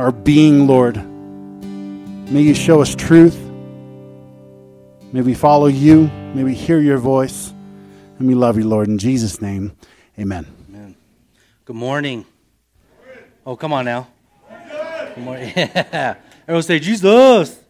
our being, Lord. May you show us truth. May we follow you. May we hear your voice. And we love you, Lord. In Jesus' name, amen. Amen. Good morning. Oh, come on now. Good morning. Yeah. Everyone say, Jesus.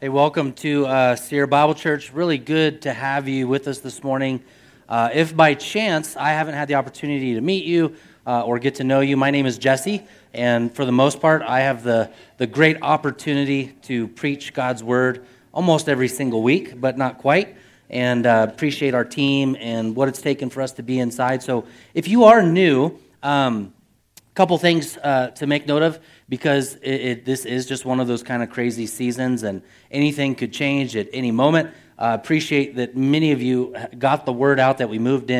Hey, welcome to uh, Sierra Bible Church. Really good to have you with us this morning. Uh, if by chance I haven't had the opportunity to meet you uh, or get to know you, my name is Jesse, and for the most part, I have the, the great opportunity to preach God's Word almost every single week, but not quite. And uh, appreciate our team and what it's taken for us to be inside. So if you are new, um, couple things uh, to make note of because it, it, this is just one of those kind of crazy seasons and anything could change at any moment. Uh, appreciate that many of you got the word out that we moved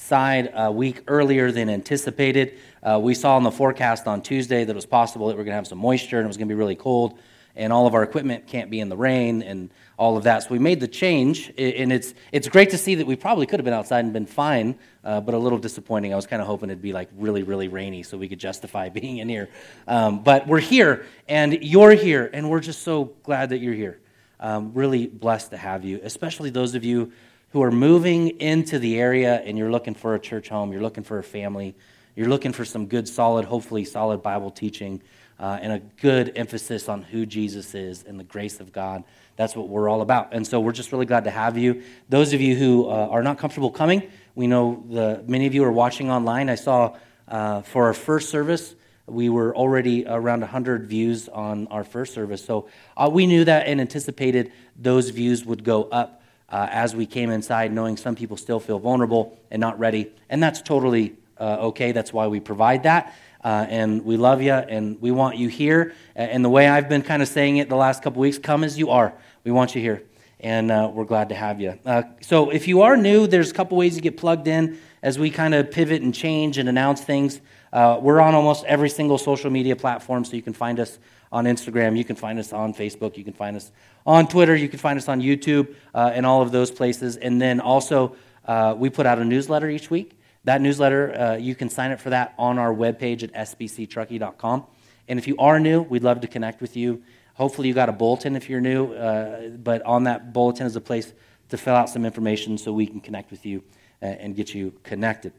inside a week earlier than anticipated. Uh, we saw in the forecast on Tuesday that it was possible that we are going to have some moisture and it was going to be really cold and all of our equipment can't be in the rain and all of that. So we made the change, and it's it's great to see that we probably could have been outside and been fine, uh, but a little disappointing. I was kind of hoping it'd be like really really rainy so we could justify being in here. Um, but we're here, and you're here, and we're just so glad that you're here. Um, really blessed to have you, especially those of you who are moving into the area and you're looking for a church home, you're looking for a family, you're looking for some good, solid, hopefully solid Bible teaching uh, and a good emphasis on who Jesus is and the grace of God. That's what we're all about. And so we're just really glad to have you. Those of you who uh, are not comfortable coming, we know the, many of you are watching online. I saw uh, for our first service, we were already around 100 views on our first service. So uh, we knew that and anticipated those views would go up uh, as we came inside, knowing some people still feel vulnerable and not ready. And that's totally uh, okay. That's why we provide that. Uh, and we love you and we want you here. And the way I've been kind of saying it the last couple weeks come as you are. We want you here. And uh, we're glad to have you. Uh, so if you are new, there's a couple ways you get plugged in as we kind of pivot and change and announce things. Uh, we're on almost every single social media platform, so you can find us on Instagram, you can find us on Facebook, you can find us on Twitter, you can find us on YouTube, uh, and all of those places. And then also, uh, we put out a newsletter each week. That newsletter, uh, you can sign up for that on our webpage at sbctruckee.com. And if you are new, we'd love to connect with you. Hopefully, you got a bulletin if you're new, uh, but on that bulletin is a place to fill out some information so we can connect with you uh, and get you connected.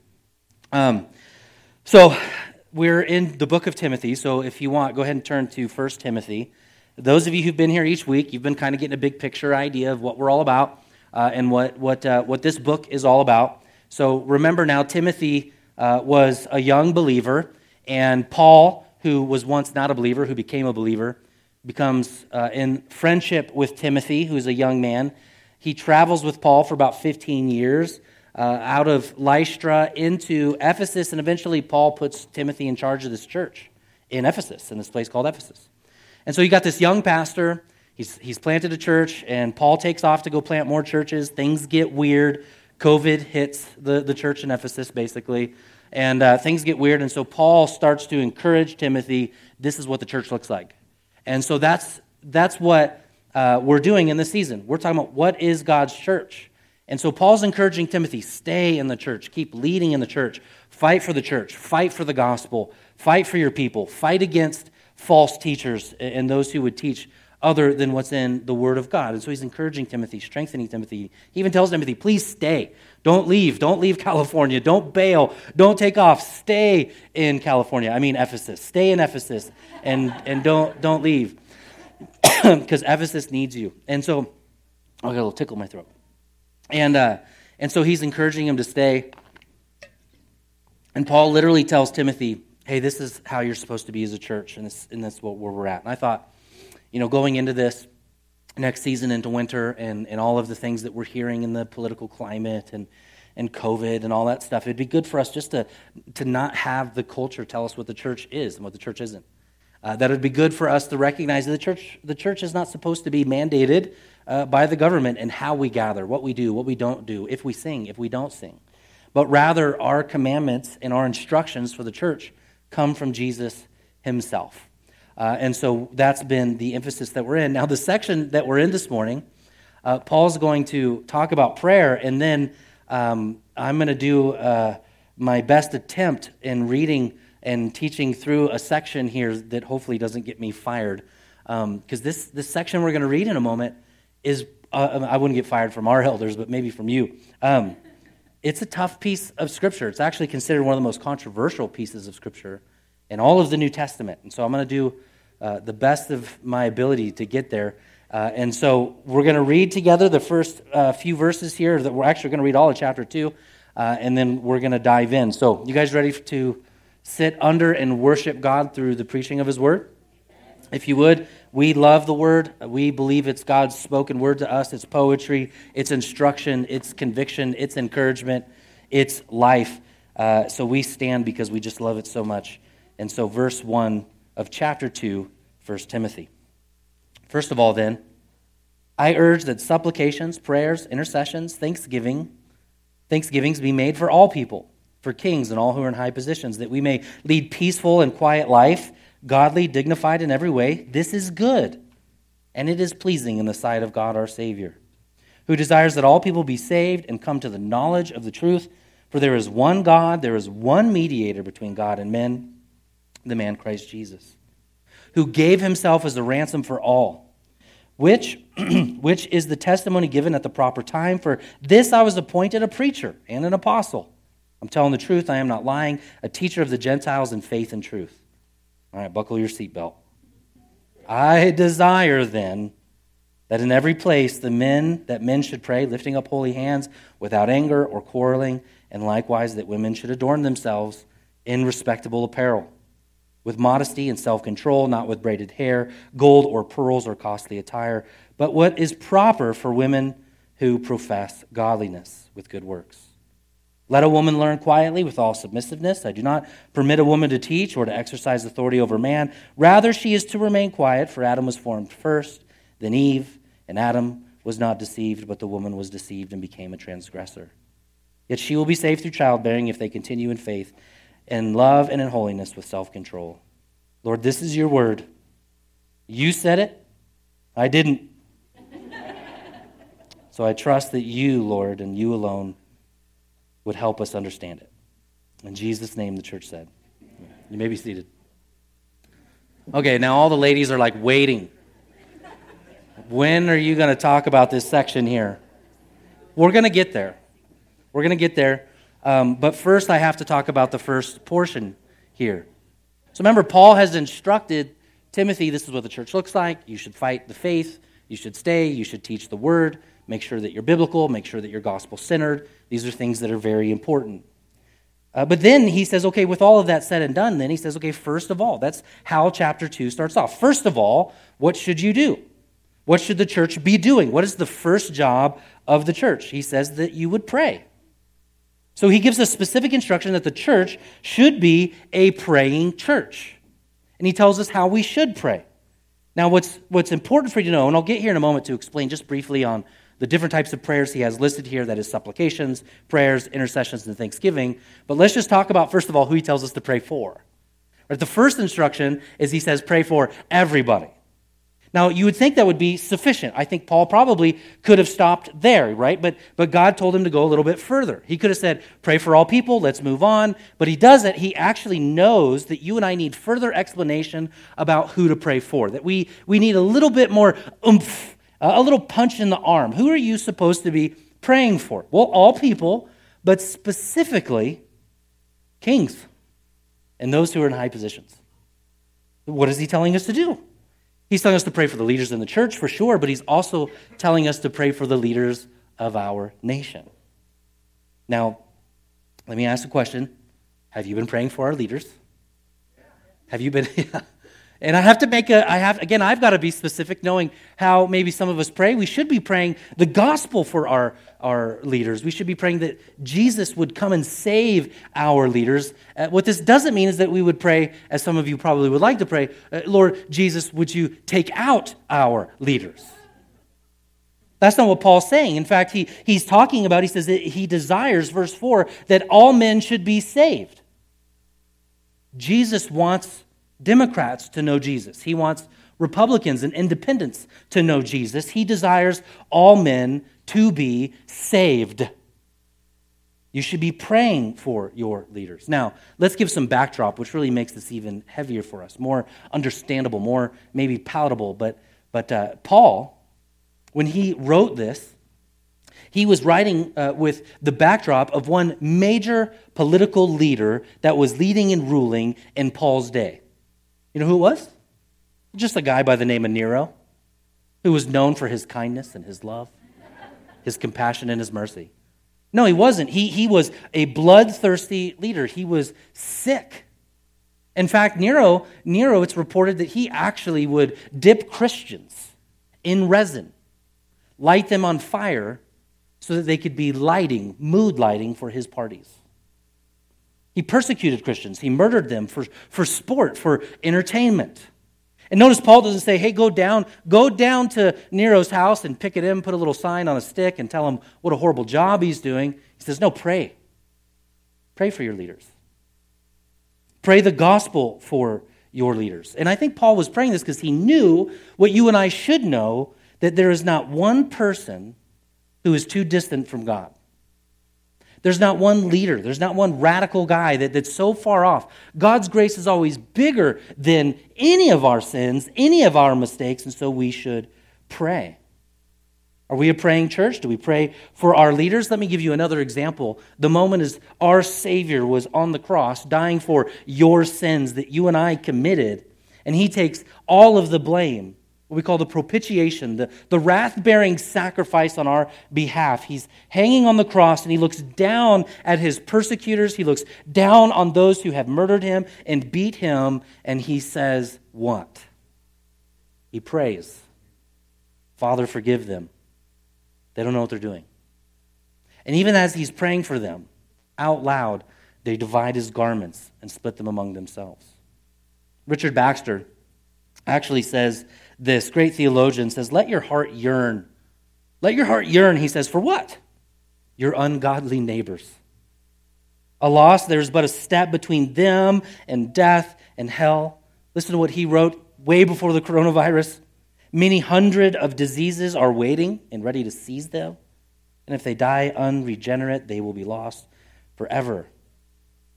Um, so, we're in the book of Timothy. So, if you want, go ahead and turn to 1 Timothy. Those of you who've been here each week, you've been kind of getting a big picture idea of what we're all about uh, and what, what, uh, what this book is all about. So remember now, Timothy uh, was a young believer, and Paul, who was once not a believer, who became a believer, becomes uh, in friendship with Timothy, who's a young man. He travels with Paul for about 15 years uh, out of Lystra into Ephesus, and eventually Paul puts Timothy in charge of this church in Ephesus, in this place called Ephesus. And so you got this young pastor. He's, he's planted a church, and Paul takes off to go plant more churches. Things get weird. COVID hits the, the church in Ephesus, basically, and uh, things get weird. And so Paul starts to encourage Timothy this is what the church looks like. And so that's, that's what uh, we're doing in this season. We're talking about what is God's church. And so Paul's encouraging Timothy stay in the church, keep leading in the church, fight for the church, fight for the gospel, fight for your people, fight against false teachers and those who would teach other than what's in the Word of God. And so he's encouraging Timothy, strengthening Timothy. He even tells Timothy, please stay. Don't leave. Don't leave California. Don't bail. Don't take off. Stay in California. I mean, Ephesus. Stay in Ephesus and, and don't, don't leave because Ephesus needs you. And so, I got a little tickle in my throat. And, uh, and so he's encouraging him to stay. And Paul literally tells Timothy, hey, this is how you're supposed to be as a church, and, this, and that's what, where we're at. And I thought, you know, going into this next season into winter and, and all of the things that we're hearing in the political climate and, and COVID and all that stuff, it'd be good for us just to, to not have the culture tell us what the church is and what the church isn't. Uh, that would be good for us to recognize that the church, the church is not supposed to be mandated uh, by the government and how we gather, what we do, what we don't do, if we sing, if we don't sing. But rather, our commandments and our instructions for the church come from Jesus himself. Uh, and so that's been the emphasis that we're in. Now, the section that we're in this morning, uh, Paul's going to talk about prayer, and then um, I'm going to do uh, my best attempt in reading and teaching through a section here that hopefully doesn't get me fired. Because um, this, this section we're going to read in a moment is, uh, I wouldn't get fired from our elders, but maybe from you. Um, it's a tough piece of Scripture. It's actually considered one of the most controversial pieces of Scripture in all of the New Testament. And so I'm going to do uh, the best of my ability to get there. Uh, and so we're going to read together the first uh, few verses here. That we're actually going to read all of chapter 2, uh, and then we're going to dive in. So, you guys ready to sit under and worship God through the preaching of His Word? If you would, we love the Word. We believe it's God's spoken word to us. It's poetry, it's instruction, it's conviction, it's encouragement, it's life. Uh, so we stand because we just love it so much. And so, verse 1 of chapter 2, 1 Timothy. First of all, then, I urge that supplications, prayers, intercessions, thanksgiving, thanksgivings be made for all people, for kings and all who are in high positions, that we may lead peaceful and quiet life, godly, dignified in every way. This is good, and it is pleasing in the sight of God our Savior, who desires that all people be saved and come to the knowledge of the truth. For there is one God, there is one mediator between God and men, the man Christ Jesus who gave himself as a ransom for all, which, which is the testimony given at the proper time. For this I was appointed a preacher and an apostle. I'm telling the truth, I am not lying, a teacher of the Gentiles in faith and truth. All right, buckle your seatbelt. I desire then that in every place the men that men should pray lifting up holy hands without anger or quarreling and likewise that women should adorn themselves in respectable apparel with modesty and self control, not with braided hair, gold or pearls or costly attire, but what is proper for women who profess godliness with good works. Let a woman learn quietly with all submissiveness. I do not permit a woman to teach or to exercise authority over man. Rather, she is to remain quiet, for Adam was formed first, then Eve, and Adam was not deceived, but the woman was deceived and became a transgressor. Yet she will be saved through childbearing if they continue in faith in love and in holiness with self control. Lord, this is your word. You said it, I didn't. so I trust that you, Lord, and you alone would help us understand it. In Jesus' name, the church said. You may be seated. Okay, now all the ladies are like waiting. When are you going to talk about this section here? We're going to get there. We're going to get there. Um, but first, I have to talk about the first portion here. So remember, Paul has instructed Timothy this is what the church looks like. You should fight the faith. You should stay. You should teach the word. Make sure that you're biblical. Make sure that you're gospel centered. These are things that are very important. Uh, but then he says, okay, with all of that said and done, then he says, okay, first of all, that's how chapter 2 starts off. First of all, what should you do? What should the church be doing? What is the first job of the church? He says that you would pray. So he gives a specific instruction that the church should be a praying church. And he tells us how we should pray. Now, what's, what's important for you to know, and I'll get here in a moment to explain just briefly on the different types of prayers he has listed here that is, supplications, prayers, intercessions, and thanksgiving. But let's just talk about, first of all, who he tells us to pray for. Right, the first instruction is he says, pray for everybody. Now, you would think that would be sufficient. I think Paul probably could have stopped there, right? But, but God told him to go a little bit further. He could have said, Pray for all people, let's move on. But he doesn't. He actually knows that you and I need further explanation about who to pray for, that we, we need a little bit more oomph, a little punch in the arm. Who are you supposed to be praying for? Well, all people, but specifically kings and those who are in high positions. What is he telling us to do? He's telling us to pray for the leaders in the church, for sure, but he's also telling us to pray for the leaders of our nation. Now, let me ask a question Have you been praying for our leaders? Have you been? And I have to make a, I have, again, I've got to be specific knowing how maybe some of us pray. We should be praying the gospel for our, our leaders. We should be praying that Jesus would come and save our leaders. Uh, what this doesn't mean is that we would pray, as some of you probably would like to pray, uh, Lord Jesus, would you take out our leaders? That's not what Paul's saying. In fact, he, he's talking about, he says that he desires, verse 4, that all men should be saved. Jesus wants Democrats to know Jesus. He wants Republicans and independents to know Jesus. He desires all men to be saved. You should be praying for your leaders. Now, let's give some backdrop, which really makes this even heavier for us, more understandable, more maybe palatable. But, but uh, Paul, when he wrote this, he was writing uh, with the backdrop of one major political leader that was leading and ruling in Paul's day. You know who it was? Just a guy by the name of Nero, who was known for his kindness and his love, his compassion and his mercy. No, he wasn't. He, he was a bloodthirsty leader. He was sick. In fact, Nero, Nero, it's reported that he actually would dip Christians in resin, light them on fire so that they could be lighting, mood lighting for his parties. He persecuted Christians. He murdered them for, for sport, for entertainment. And notice Paul doesn't say, hey, go down, go down to Nero's house and pick it in, put a little sign on a stick and tell him what a horrible job he's doing. He says, no, pray. Pray for your leaders. Pray the gospel for your leaders. And I think Paul was praying this because he knew what you and I should know that there is not one person who is too distant from God. There's not one leader, there's not one radical guy that, that's so far off. God's grace is always bigger than any of our sins, any of our mistakes, and so we should pray. Are we a praying church? Do we pray for our leaders? Let me give you another example. The moment is our Savior was on the cross, dying for your sins that you and I committed, and He takes all of the blame what we call the propitiation, the, the wrath bearing sacrifice on our behalf. He's hanging on the cross and he looks down at his persecutors. He looks down on those who have murdered him and beat him, and he says, What? He prays, Father, forgive them. They don't know what they're doing. And even as he's praying for them out loud, they divide his garments and split them among themselves. Richard Baxter actually says this great theologian says, Let your heart yearn. Let your heart yearn, he says, for what? Your ungodly neighbors. A loss, there's but a step between them and death and hell. Listen to what he wrote way before the coronavirus. Many hundred of diseases are waiting and ready to seize them. And if they die unregenerate, they will be lost forever.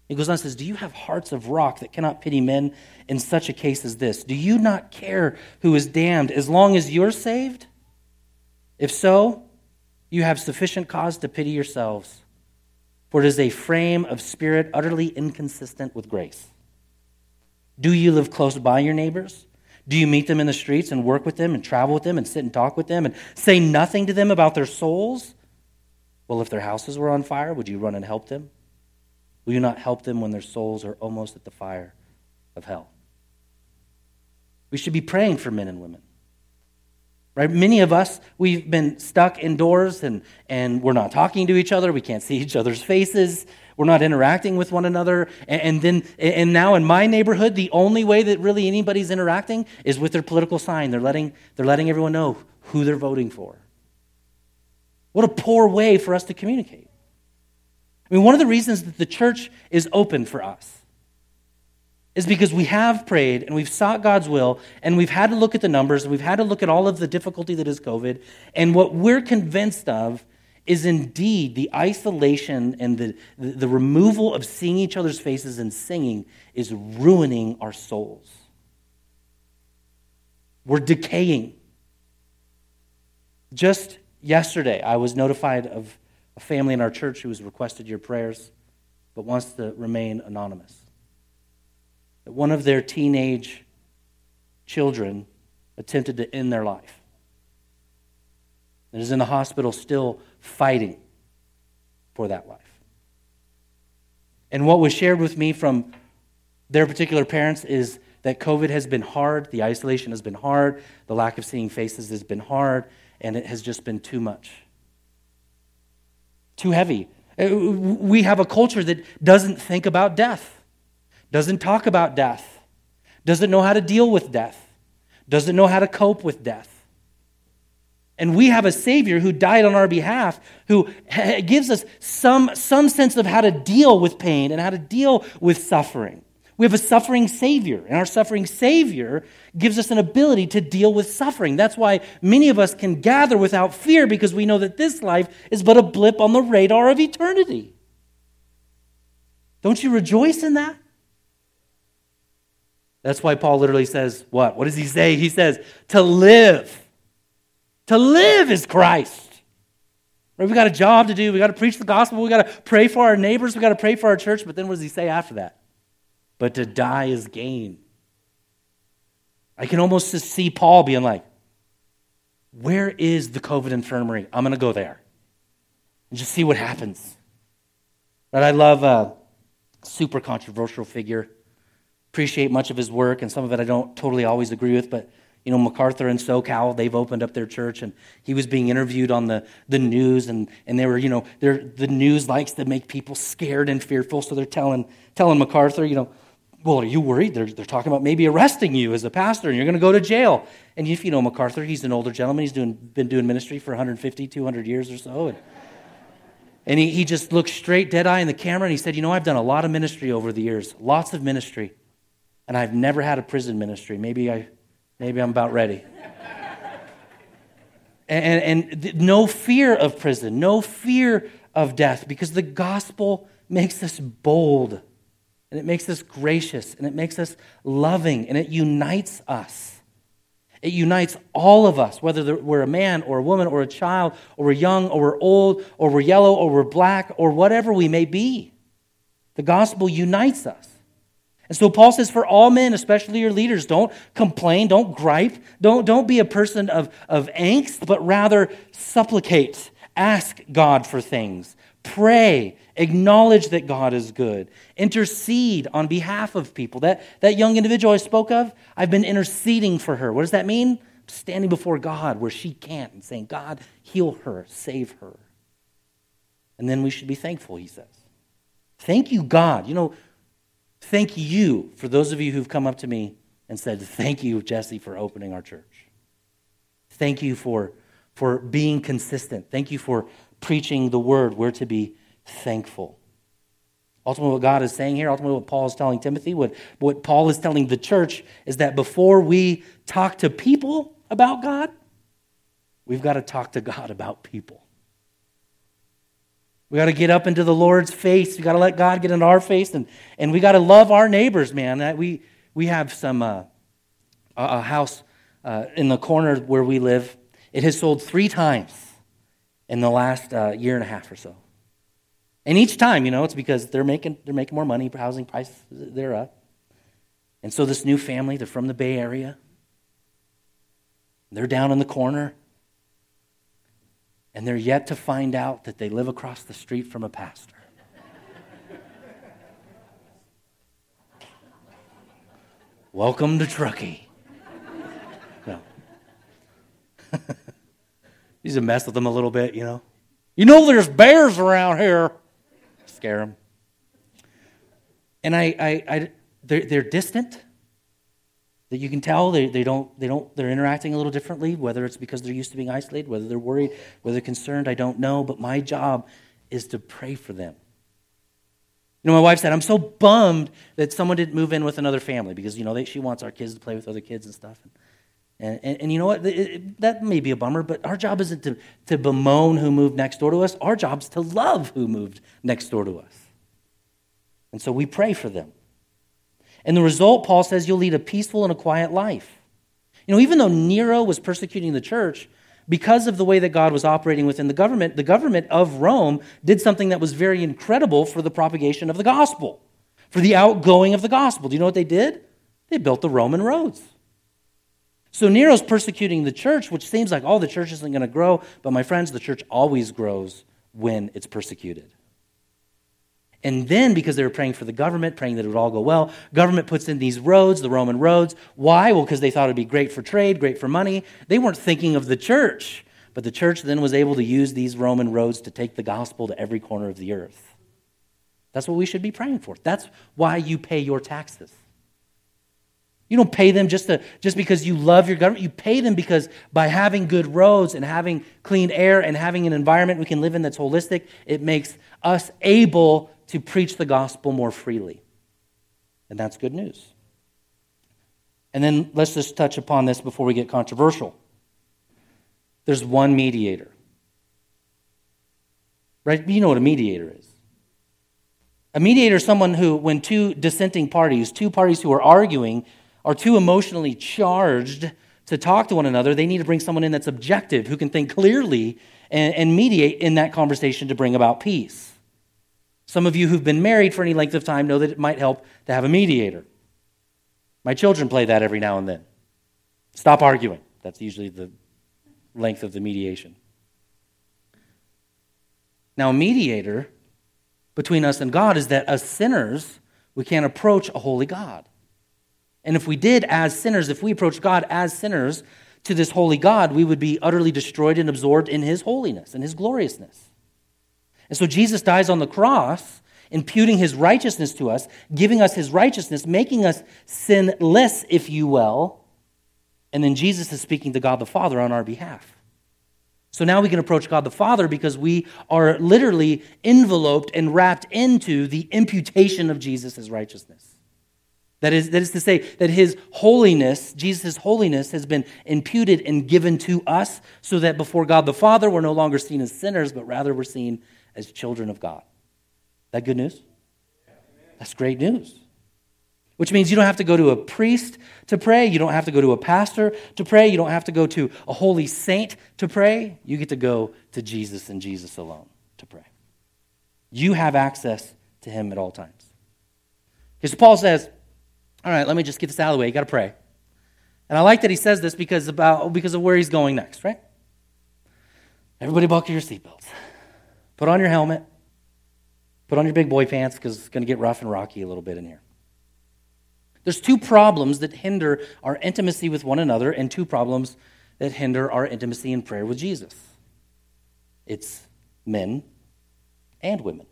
He goes on and says, Do you have hearts of rock that cannot pity men in such a case as this? Do you not care who is damned as long as you're saved? If so, you have sufficient cause to pity yourselves, for it is a frame of spirit utterly inconsistent with grace. Do you live close by your neighbors? Do you meet them in the streets and work with them and travel with them and sit and talk with them and say nothing to them about their souls? Well, if their houses were on fire, would you run and help them? Will you not help them when their souls are almost at the fire of hell? We should be praying for men and women. Right? Many of us, we've been stuck indoors and, and we're not talking to each other. We can't see each other's faces. We're not interacting with one another. And, and then, and now in my neighborhood, the only way that really anybody's interacting is with their political sign. They're letting, they're letting everyone know who they're voting for. What a poor way for us to communicate. I mean, one of the reasons that the church is open for us is because we have prayed and we've sought God's will and we've had to look at the numbers and we've had to look at all of the difficulty that is COVID. And what we're convinced of is indeed the isolation and the, the, removal of seeing each other's faces and singing is ruining our souls. We're decaying. Just yesterday, I was notified of a family in our church who has requested your prayers but wants to remain anonymous. That one of their teenage children attempted to end their life and is in the hospital still fighting for that life. And what was shared with me from their particular parents is that COVID has been hard, the isolation has been hard, the lack of seeing faces has been hard, and it has just been too much too heavy. Uh, we have a culture that doesn't think about death, doesn't talk about death, doesn't know how to deal with death, doesn't know how to cope with death. And we have a Savior who died on our behalf, who gives us some, some sense of how to deal with pain and how to deal with suffering. We have a suffering Savior, and our suffering Savior gives us an ability to deal with suffering. That's why many of us can gather without fear because we know that this life is but a blip on the radar of eternity. Don't you rejoice in that? That's why Paul literally says, What? What does he say? He says, To live. To live is Christ. Right? We got a job to do. We got to preach the gospel. We got to pray for our neighbors. We got to pray for our church. But then what does he say after that? But to die is gain. I can almost just see Paul being like, Where is the COVID infirmary? I'm going to go there and just see what happens. But I love a super controversial figure. Appreciate much of his work, and some of it I don't totally always agree with, but you know, MacArthur and SoCal, they've opened up their church, and he was being interviewed on the, the news, and, and they were, you know, they're the news likes to make people scared and fearful, so they're telling, telling MacArthur, you know, well, are you worried? They're, they're talking about maybe arresting you as a pastor, and you're going to go to jail. And if you know MacArthur, he's an older gentleman. He's doing, been doing ministry for 150, 200 years or so. And, and he, he just looked straight, dead eye in the camera, and he said, You know, I've done a lot of ministry over the years, lots of ministry, and I've never had a prison ministry. Maybe I, Maybe I'm about ready. and, and no fear of prison, no fear of death, because the gospel makes us bold, and it makes us gracious, and it makes us loving, and it unites us. It unites all of us, whether we're a man or a woman or a child, or we're young or we're old, or we're yellow or we're black, or whatever we may be. The gospel unites us. And so Paul says, for all men, especially your leaders, don't complain, don't gripe, don't, don't be a person of, of angst, but rather supplicate, ask God for things, pray, acknowledge that God is good, intercede on behalf of people. That, that young individual I spoke of, I've been interceding for her. What does that mean? Standing before God where she can't and saying, God, heal her, save her. And then we should be thankful, he says. Thank you, God. You know, Thank you for those of you who've come up to me and said, Thank you, Jesse, for opening our church. Thank you for, for being consistent. Thank you for preaching the word. We're to be thankful. Ultimately, what God is saying here, ultimately, what Paul is telling Timothy, what, what Paul is telling the church, is that before we talk to people about God, we've got to talk to God about people. We got to get up into the Lord's face. We got to let God get into our face, and, and we got to love our neighbors, man. We, we have some uh, a house uh, in the corner where we live. It has sold three times in the last uh, year and a half or so. And each time, you know, it's because they're making, they're making more money, housing prices, they're up. And so this new family, they're from the Bay Area. They're down in the corner and they're yet to find out that they live across the street from a pastor. Welcome to Truckee. No. He's a mess with them a little bit, you know. You know, there's bears around here. Scare them. And I, I, I they're, they're distant that you can tell they, they don't they don't they're interacting a little differently whether it's because they're used to being isolated whether they're worried whether they're concerned i don't know but my job is to pray for them you know my wife said i'm so bummed that someone didn't move in with another family because you know they, she wants our kids to play with other kids and stuff and, and, and you know what it, it, that may be a bummer but our job isn't to, to bemoan who moved next door to us our job is to love who moved next door to us and so we pray for them and the result, Paul says, you'll lead a peaceful and a quiet life. You know, even though Nero was persecuting the church, because of the way that God was operating within the government, the government of Rome did something that was very incredible for the propagation of the gospel, for the outgoing of the gospel. Do you know what they did? They built the Roman roads. So Nero's persecuting the church, which seems like, oh, the church isn't going to grow. But my friends, the church always grows when it's persecuted. And then, because they were praying for the government, praying that it would all go well, government puts in these roads, the Roman roads. Why? Well, because they thought it'd be great for trade, great for money. They weren't thinking of the church. But the church then was able to use these Roman roads to take the gospel to every corner of the earth. That's what we should be praying for. That's why you pay your taxes. You don't pay them just, to, just because you love your government. You pay them because by having good roads and having clean air and having an environment we can live in that's holistic, it makes us able to preach the gospel more freely. And that's good news. And then let's just touch upon this before we get controversial. There's one mediator. Right? You know what a mediator is. A mediator is someone who, when two dissenting parties, two parties who are arguing, are too emotionally charged to talk to one another, they need to bring someone in that's objective, who can think clearly and, and mediate in that conversation to bring about peace. Some of you who've been married for any length of time know that it might help to have a mediator. My children play that every now and then. Stop arguing. That's usually the length of the mediation. Now, a mediator between us and God is that as sinners, we can't approach a holy God. And if we did as sinners, if we approached God as sinners to this holy God, we would be utterly destroyed and absorbed in his holiness and his gloriousness. And so Jesus dies on the cross, imputing his righteousness to us, giving us his righteousness, making us sinless, if you will. And then Jesus is speaking to God the Father on our behalf. So now we can approach God the Father because we are literally enveloped and wrapped into the imputation of Jesus' righteousness. That is, that is to say, that his holiness, Jesus' holiness, has been imputed and given to us so that before God the Father, we're no longer seen as sinners, but rather we're seen as children of God. That good news? That's great news. Which means you don't have to go to a priest to pray. You don't have to go to a pastor to pray. You don't have to go to a holy saint to pray. You get to go to Jesus and Jesus alone to pray. You have access to him at all times. Because Paul says, all right, let me just get this out of the way. You got to pray. And I like that he says this because, about, because of where he's going next, right? Everybody buckle your seatbelts. Put on your helmet. Put on your big boy pants because it's going to get rough and rocky a little bit in here. There's two problems that hinder our intimacy with one another, and two problems that hinder our intimacy in prayer with Jesus it's men and women.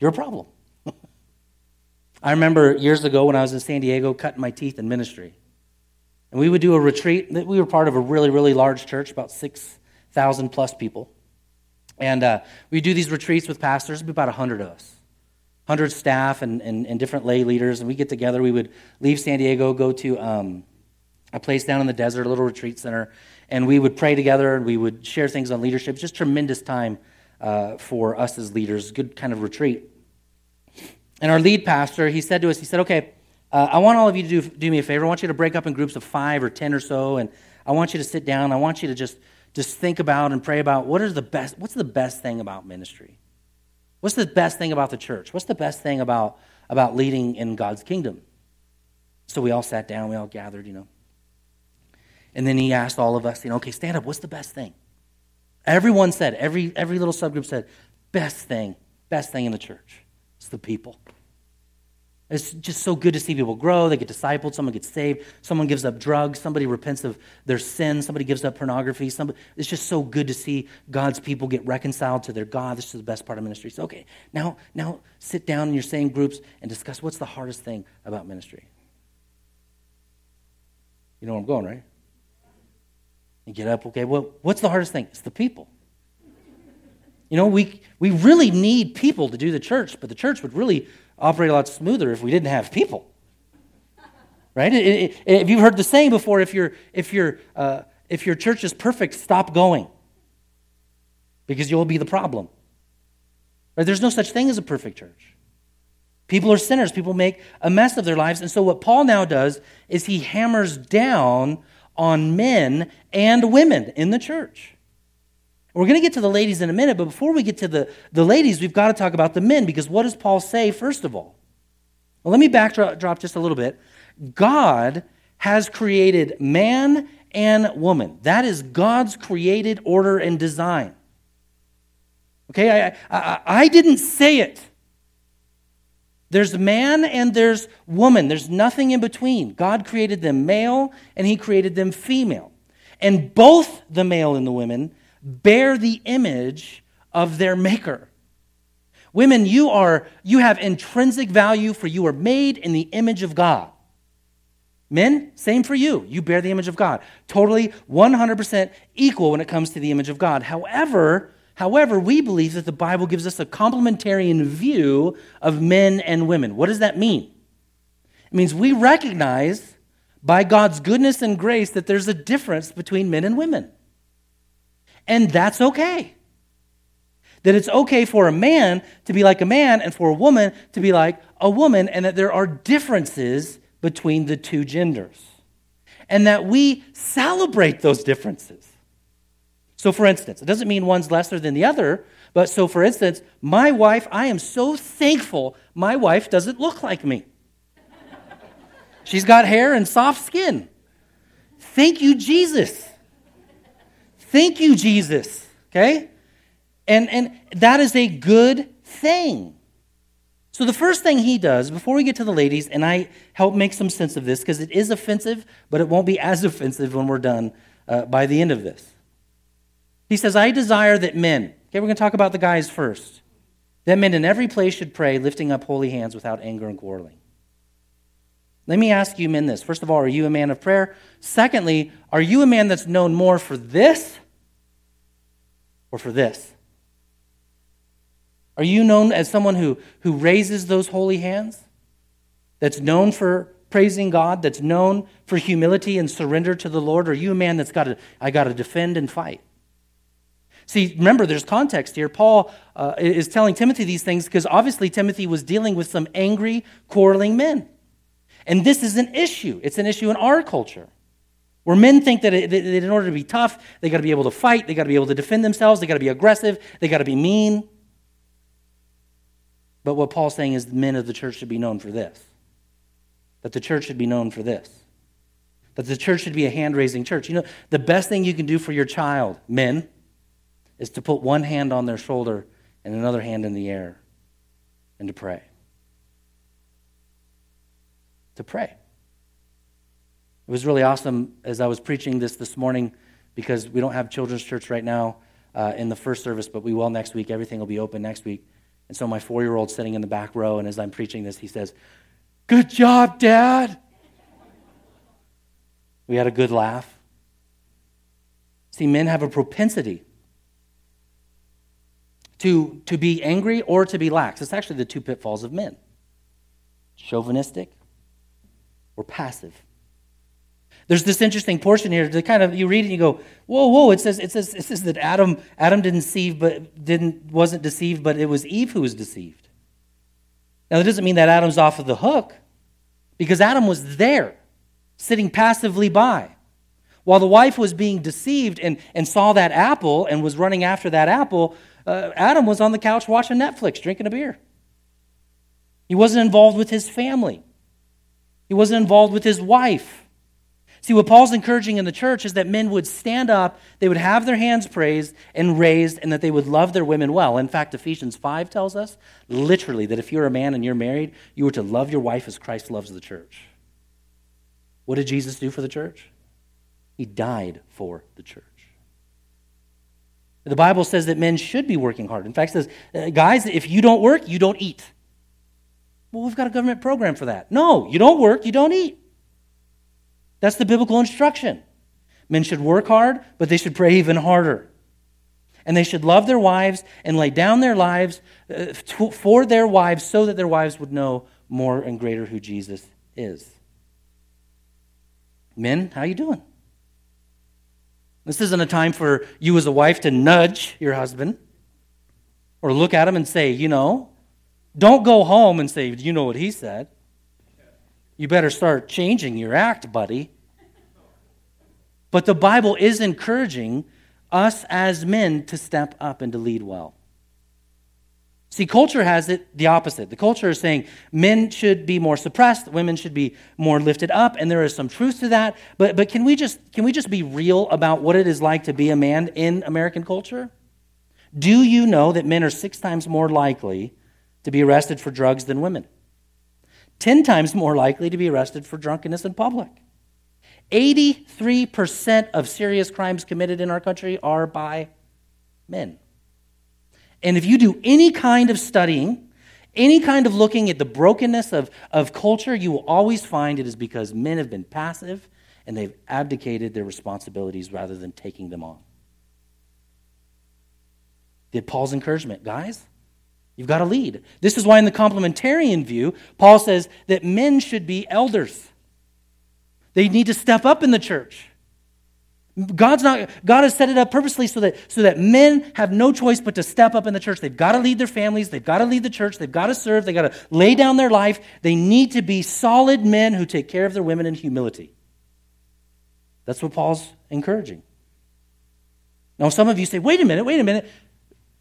You're a problem. I remember years ago when I was in San Diego cutting my teeth in ministry. And we would do a retreat. We were part of a really, really large church, about 6,000 plus people. And uh, we do these retreats with pastors, about 100 of us. 100 staff and, and, and, different lay leaders, and we get together. We would leave San Diego, go to um, a place down in the desert, a little retreat center, and we would pray together and we would share things on leadership. Just tremendous time uh, for us as leaders, good kind of retreat. And our lead pastor, he said to us, he said, okay, uh, I want all of you to do, do me a favor. I want you to break up in groups of five or ten or so, and I want you to sit down. I want you to just, just think about and pray about what is the best, what's the best thing about ministry? What's the best thing about the church? What's the best thing about, about leading in God's kingdom? So we all sat down, we all gathered, you know. And then he asked all of us, you know, okay, stand up. What's the best thing? Everyone said, every, every little subgroup said, best thing, best thing in the church. It's the people. It's just so good to see people grow. They get discipled. Someone gets saved. Someone gives up drugs. Somebody repents of their sin. Somebody gives up pornography. Somebody, it's just so good to see God's people get reconciled to their God. This is the best part of ministry. So, okay, now, now sit down in your same groups and discuss what's the hardest thing about ministry. You know where I'm going, right? You get up, okay, well, what's the hardest thing? It's the people. You know, we, we really need people to do the church, but the church would really operate a lot smoother if we didn't have people. Right? It, it, if you've heard the saying before, if, you if, you uh, if your church is perfect, stop going because you'll be the problem. Right? There's no such thing as a perfect church. People are sinners. People make a mess of their lives. And so, what Paul now does is he hammers down on men and women in the church. We're going to get to the ladies in a minute, but before we get to the, the ladies, we've got to talk about the men because what does Paul say, first of all? Well, let me backdrop just a little bit. God has created man and woman. That is God's created order and design. Okay, I, I, I didn't say it. There's man and there's woman. There's nothing in between. God created them male and he created them female. And both the male and the women bear the image of their maker. Women, you are you have intrinsic value for you are made in the image of God. Men, same for you. You bear the image of God. Totally 100% equal when it comes to the image of God. However, however, we believe that the Bible gives us a complementarian view of men and women. What does that mean? It means we recognize by God's goodness and grace that there's a difference between men and women. And that's okay. that it's okay for a man to be like a man and for a woman to be like a woman, and that there are differences between the two genders, and that we celebrate those differences. So, for instance, it doesn't mean one's lesser than the other, but so for instance, my wife, I am so thankful my wife doesn't look like me. She's got hair and soft skin. Thank you, Jesus. Thank you, Jesus. Okay? And, and that is a good thing. So, the first thing he does before we get to the ladies, and I help make some sense of this because it is offensive, but it won't be as offensive when we're done uh, by the end of this. He says, I desire that men, okay, we're going to talk about the guys first, that men in every place should pray, lifting up holy hands without anger and quarreling. Let me ask you men this. First of all, are you a man of prayer? Secondly, are you a man that's known more for this or for this? Are you known as someone who, who raises those holy hands? That's known for praising God, that's known for humility and surrender to the Lord? Or are you a man that's got to, I got to defend and fight? See, remember, there's context here. Paul uh, is telling Timothy these things because obviously Timothy was dealing with some angry, quarreling men. And this is an issue. It's an issue in our culture where men think that, it, that in order to be tough, they got to be able to fight, they got to be able to defend themselves, they got to be aggressive, they got to be mean. But what Paul's saying is the men of the church should be known for this that the church should be known for this. That the church should be a hand raising church. You know, the best thing you can do for your child, men, is to put one hand on their shoulder and another hand in the air and to pray. To pray. It was really awesome as I was preaching this this morning because we don't have children's church right now uh, in the first service, but we will next week. Everything will be open next week. And so my four year old sitting in the back row, and as I'm preaching this, he says, Good job, Dad. We had a good laugh. See, men have a propensity to, to be angry or to be lax. It's actually the two pitfalls of men chauvinistic or passive. There's this interesting portion here to kind of you read it and you go, whoa, whoa! It says it says it says that Adam Adam didn't deceive, but didn't wasn't deceived, but it was Eve who was deceived. Now that doesn't mean that Adam's off of the hook, because Adam was there, sitting passively by, while the wife was being deceived and, and saw that apple and was running after that apple. Uh, Adam was on the couch watching Netflix, drinking a beer. He wasn't involved with his family. He wasn't involved with his wife. See, what Paul's encouraging in the church is that men would stand up, they would have their hands praised and raised, and that they would love their women well. In fact, Ephesians 5 tells us literally that if you're a man and you're married, you are to love your wife as Christ loves the church. What did Jesus do for the church? He died for the church. The Bible says that men should be working hard. In fact, it says, uh, guys, if you don't work, you don't eat. Well, we've got a government program for that. No, you don't work, you don't eat. That's the biblical instruction. Men should work hard, but they should pray even harder. And they should love their wives and lay down their lives uh, for their wives so that their wives would know more and greater who Jesus is. Men, how you doing? This isn't a time for you as a wife to nudge your husband or look at him and say, you know, don't go home and say, you know what he said. You better start changing your act, buddy. But the Bible is encouraging us as men to step up and to lead well. See, culture has it the opposite. The culture is saying men should be more suppressed, women should be more lifted up, and there is some truth to that. But, but can, we just, can we just be real about what it is like to be a man in American culture? Do you know that men are six times more likely to be arrested for drugs than women? 10 times more likely to be arrested for drunkenness in public. 83% of serious crimes committed in our country are by men. And if you do any kind of studying, any kind of looking at the brokenness of, of culture, you will always find it is because men have been passive and they've abdicated their responsibilities rather than taking them on. Did Paul's encouragement, guys? You've got to lead. This is why, in the complementarian view, Paul says that men should be elders. They need to step up in the church. God's not, God has set it up purposely so that, so that men have no choice but to step up in the church. They've got to lead their families. They've got to lead the church. They've got to serve. They've got to lay down their life. They need to be solid men who take care of their women in humility. That's what Paul's encouraging. Now, some of you say, wait a minute, wait a minute.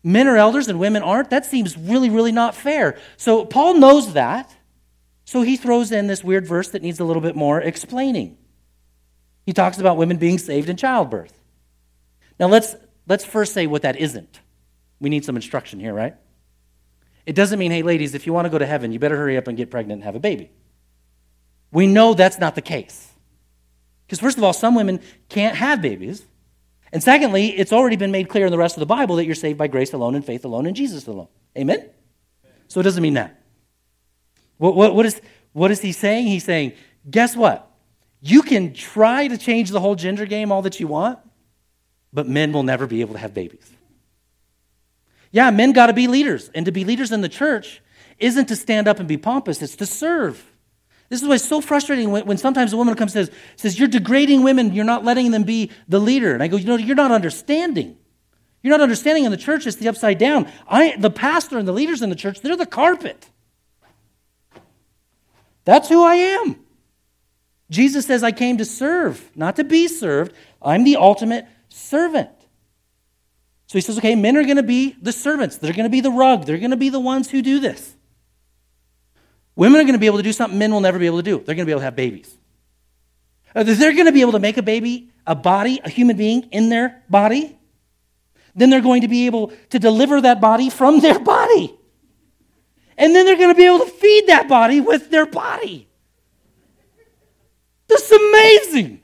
Men are elders and women aren't? That seems really, really not fair. So Paul knows that. So he throws in this weird verse that needs a little bit more explaining. He talks about women being saved in childbirth. Now let's let's first say what that isn't. We need some instruction here, right? It doesn't mean, hey, ladies, if you want to go to heaven, you better hurry up and get pregnant and have a baby. We know that's not the case. Because, first of all, some women can't have babies. And secondly, it's already been made clear in the rest of the Bible that you're saved by grace alone and faith alone in Jesus alone. Amen? So it doesn't mean that. What, what, what, is, what is he saying? He's saying, guess what? You can try to change the whole gender game all that you want, but men will never be able to have babies. Yeah, men got to be leaders. And to be leaders in the church isn't to stand up and be pompous, it's to serve. This is why it's so frustrating when, when sometimes a woman comes and says, says, You're degrading women, you're not letting them be the leader. And I go, You know, you're not understanding. You're not understanding in the church, it's the upside down. I, the pastor and the leaders in the church, they're the carpet. That's who I am. Jesus says, I came to serve, not to be served. I'm the ultimate servant. So he says, okay, men are going to be the servants. They're going to be the rug. They're going to be the ones who do this. Women are going to be able to do something men will never be able to do. They're going to be able to have babies. Uh, they're going to be able to make a baby, a body, a human being in their body. Then they're going to be able to deliver that body from their body. And then they're going to be able to feed that body with their body. This is amazing.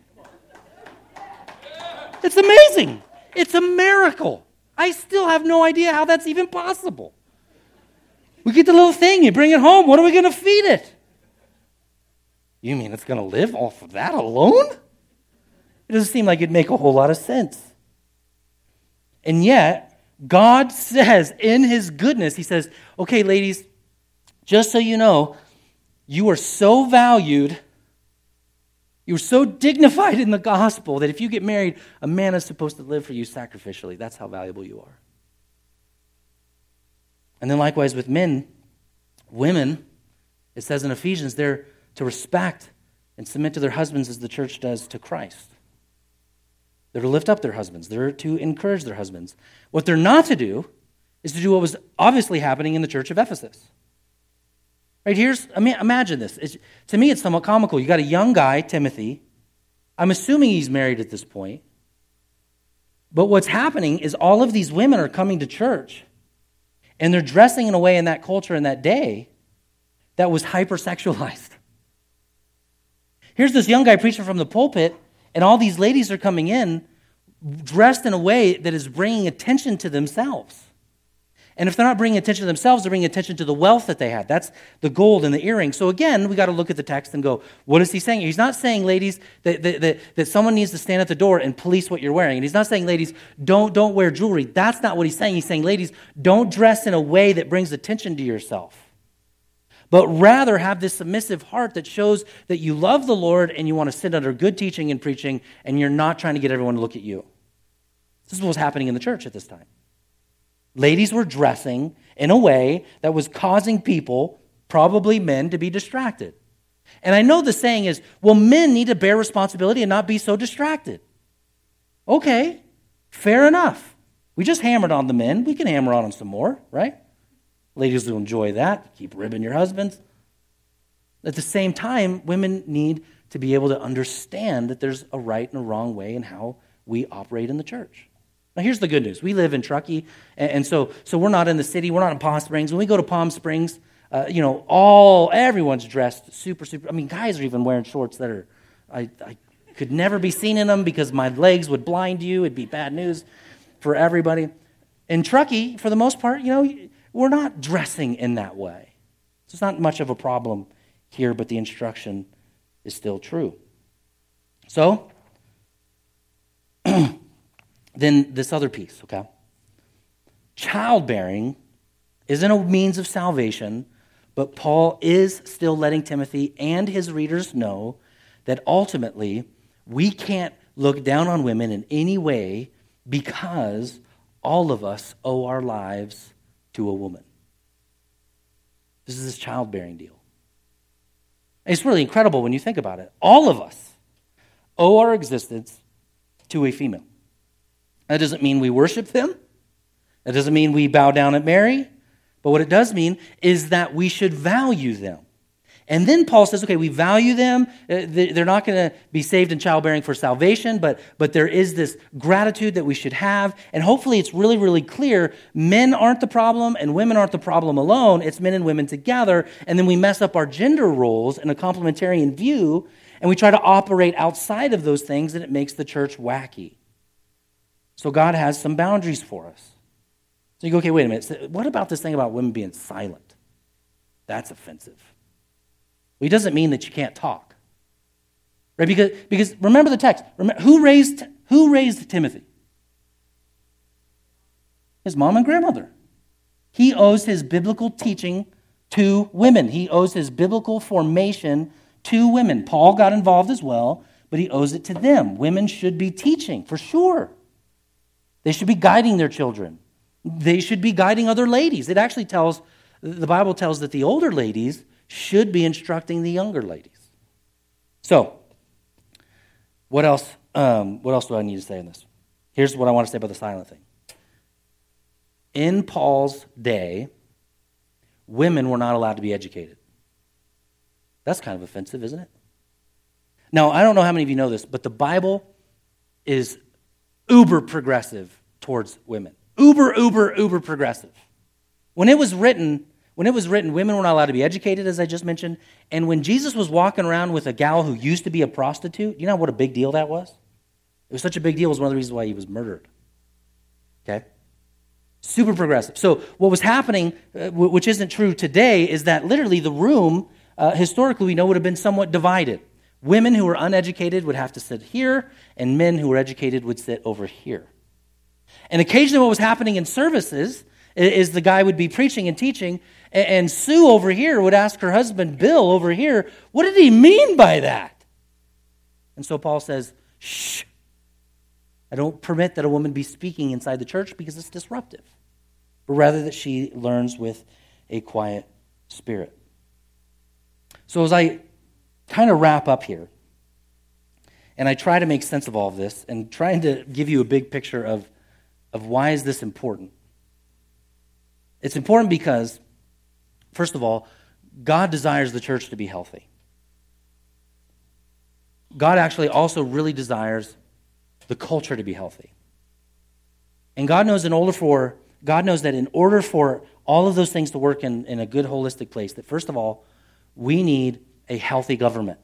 It's amazing. It's a miracle. I still have no idea how that's even possible. We get the little thing, you bring it home. What are we going to feed it? You mean it's going to live off of that alone? It doesn't seem like it'd make a whole lot of sense. And yet, God says in His goodness, He says, okay, ladies, just so you know, you are so valued you're so dignified in the gospel that if you get married, a man is supposed to live for you sacrificially. That's how valuable you are. And then, likewise, with men, women, it says in Ephesians, they're to respect and submit to their husbands as the church does to Christ. They're to lift up their husbands, they're to encourage their husbands. What they're not to do is to do what was obviously happening in the church of Ephesus. Right here's, I mean, imagine this. It's, to me, it's somewhat comical. You got a young guy, Timothy. I'm assuming he's married at this point. But what's happening is all of these women are coming to church and they're dressing in a way in that culture in that day that was hypersexualized. Here's this young guy preaching from the pulpit, and all these ladies are coming in dressed in a way that is bringing attention to themselves. And if they're not bringing attention to themselves, they're bringing attention to the wealth that they had. That's the gold and the earring. So again, we got to look at the text and go, what is he saying? He's not saying, ladies, that, that, that, that, someone needs to stand at the door and police what you're wearing. And he's not saying, ladies, don't, don't wear jewelry. That's not what he's saying. He's saying, ladies, don't dress in a way that brings attention to yourself. But rather have this submissive heart that shows that you love the Lord and you want to sit under good teaching and preaching, and you're not trying to get everyone to look at you. This is what's happening in the church at this time. Ladies were dressing in a way that was causing people, probably men, to be distracted. And I know the saying is, well, men need to bear responsibility and not be so distracted. Okay, fair enough. We just hammered on the men. We can hammer on them some more, right? Ladies will enjoy that. Keep ribbing your husbands. At the same time, women need to be able to understand that there's a right and a wrong way in how we operate in the church. Here's the good news. We live in Truckee, and, so, so we're not in the city. We're not in Palm Springs. When we go to Palm Springs, uh, you know, all everyone's dressed super, super. I mean, guys are even wearing shorts that are, I, I could never be seen in them because my legs would blind you. It'd be bad news for everybody. In Truckee, for the most part, you know, we're not dressing in that way. So it's not much of a problem here, but the instruction is still true. So, Then this other piece, okay? Childbearing isn't a means of salvation, but Paul is still letting Timothy and his readers know that ultimately we can't look down on women in any way because all of us owe our lives to a woman. This is this childbearing deal. It's really incredible when you think about it. All of us owe our existence to a female. That doesn't mean we worship them. That doesn't mean we bow down at Mary. But what it does mean is that we should value them. And then Paul says, okay, we value them. Uh, they're not going to be saved in childbearing for salvation, but, but there is this gratitude that we should have. And hopefully it's really, really clear men aren't the problem and women aren't the problem alone. It's men and women together. And then we mess up our gender roles in a complementarian view, and we try to operate outside of those things, and it makes the church wacky. So God has some boundaries for us. So you go, okay, wait a minute. What about this thing about women being silent? That's offensive. Well, he doesn't mean that you can't talk. Right? Because, because remember the text. Remember, who, raised, who raised Timothy? His mom and grandmother. He owes his biblical teaching to women. He owes his biblical formation to women. Paul got involved as well, but he owes it to them. Women should be teaching, for sure. They should be guiding their children. They should be guiding other ladies. It actually tells, the Bible tells that the older ladies should be instructing the younger ladies. So, what else? Um, what else do I need to say in this? Here's what I want to say about the silent thing. In Paul's day, women were not allowed to be educated. That's kind of offensive, isn't it? Now, I don't know how many of you know this, but the Bible is uber progressive towards women. Uber, uber, uber progressive. When it was written, when it was written, women were not allowed to be educated, as I just mentioned. And when Jesus was walking around with a gal who used to be a prostitute, you know what a big deal that was? It was such a big deal, it was one of the reasons why he was murdered. Okay? Super progressive. So, what was happening, uh, which isn't true today, is that literally the room, uh, historically, we know would have been somewhat divided. Women who were uneducated would have to sit here, and men who were educated would sit over here. And occasionally, what was happening in services is the guy would be preaching and teaching, and Sue over here would ask her husband, Bill, over here, what did he mean by that? And so Paul says, shh. I don't permit that a woman be speaking inside the church because it's disruptive, but rather that she learns with a quiet spirit. So as I kind of wrap up here, and I try to make sense of all of this and trying to give you a big picture of, of why is this important. It's important because First of all, God desires the church to be healthy. God actually also really desires the culture to be healthy. And God knows in order for God knows that in order for all of those things to work in, in a good holistic place, that first of all, we need a healthy government.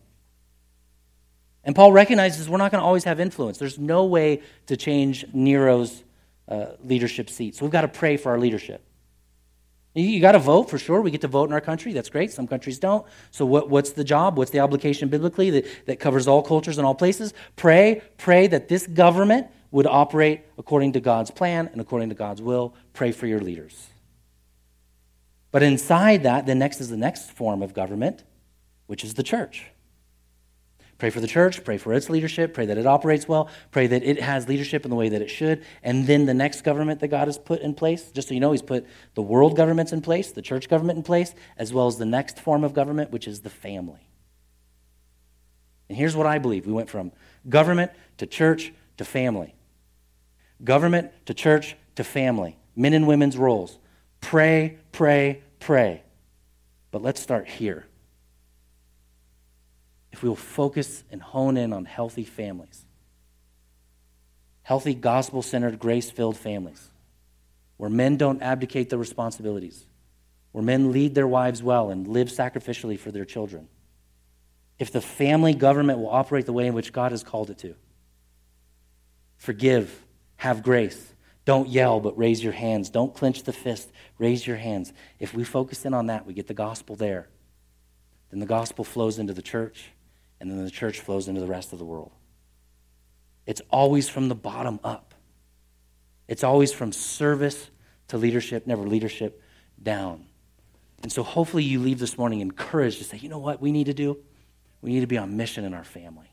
And Paul recognizes we're not going to always have influence. There's no way to change Nero's uh, leadership seat. So we've got to pray for our leadership. You got to vote for sure. We get to vote in our country. That's great. Some countries don't. So, what, what's the job? What's the obligation biblically that, that covers all cultures and all places? Pray, pray that this government would operate according to God's plan and according to God's will. Pray for your leaders. But inside that, the next is the next form of government, which is the church. Pray for the church, pray for its leadership, pray that it operates well, pray that it has leadership in the way that it should. And then the next government that God has put in place, just so you know, He's put the world governments in place, the church government in place, as well as the next form of government, which is the family. And here's what I believe we went from government to church to family. Government to church to family. Men and women's roles. Pray, pray, pray. But let's start here if we will focus and hone in on healthy families, healthy, gospel centered, grace filled families, where men don't abdicate their responsibilities, where men lead their wives well and live sacrificially for their children. If the family government will operate the way in which God has called it to, forgive, have grace. Don't yell, but raise your hands. Don't clench the fist, raise your hands. If we focus in on that, we get the gospel there. Then the gospel flows into the church and then the church flows into the rest of the world. It's always from the bottom up. It's always from service to leadership, never leadership down. And so hopefully you leave this morning encouraged to say, you know what we need to do? We need to be on mission in our family.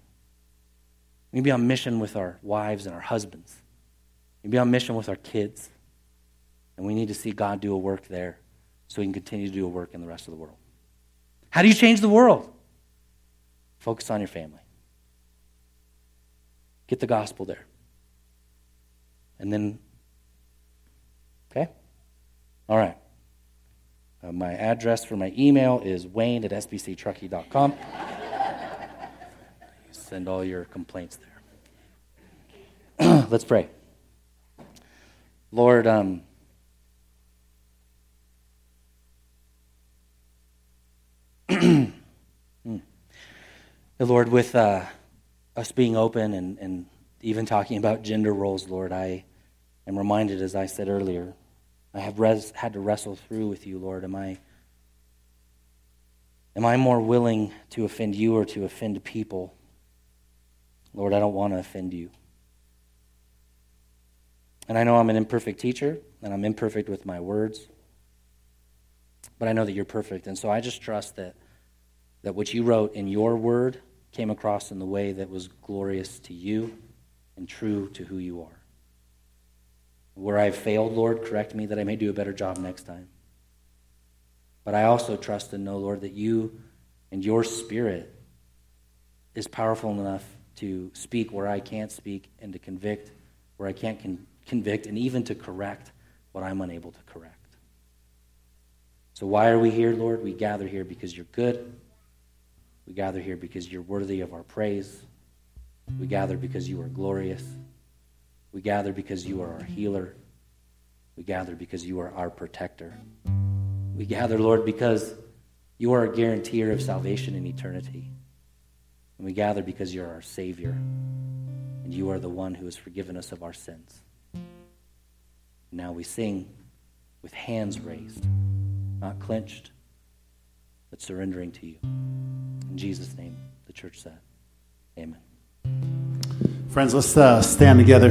We need to be on mission with our wives and our husbands. We need to be on mission with our kids. And we need to see God do a work there so we can continue to do a work in the rest of the world. How do you change the world? Focus on your family. Get the gospel there. And then, okay? All right. Uh, my address for my email is wayne at sbctruckee.com. Send all your complaints there. Let's pray. Lord, um, Lord, with uh, us being open and, and even talking about gender roles, Lord, I am reminded, as I said earlier, I have res- had to wrestle through with you, Lord. Am I, am I more willing to offend you or to offend people? Lord, I don't want to offend you. And I know I'm an imperfect teacher, and I'm imperfect with my words, but I know that you're perfect. And so I just trust that, that what you wrote in your word came across in the way that was glorious to you and true to who you are. Where I've failed, Lord, correct me that I may do a better job next time. But I also trust and know, Lord, that you and your spirit is powerful enough to speak where I can't speak and to convict where I can't con- convict and even to correct what I'm unable to correct. So, why are we here, Lord? We gather here because you're good. We gather here because you're worthy of our praise. We gather because you are glorious. We gather because you are our healer. We gather because you are our protector. We gather, Lord, because you are a guarantor of salvation in eternity. And we gather because you're our Savior. And you are the one who has forgiven us of our sins. Now we sing with hands raised, not clenched, but surrendering to you. In Jesus' name, the church said, Amen. Friends, let's uh, stand together.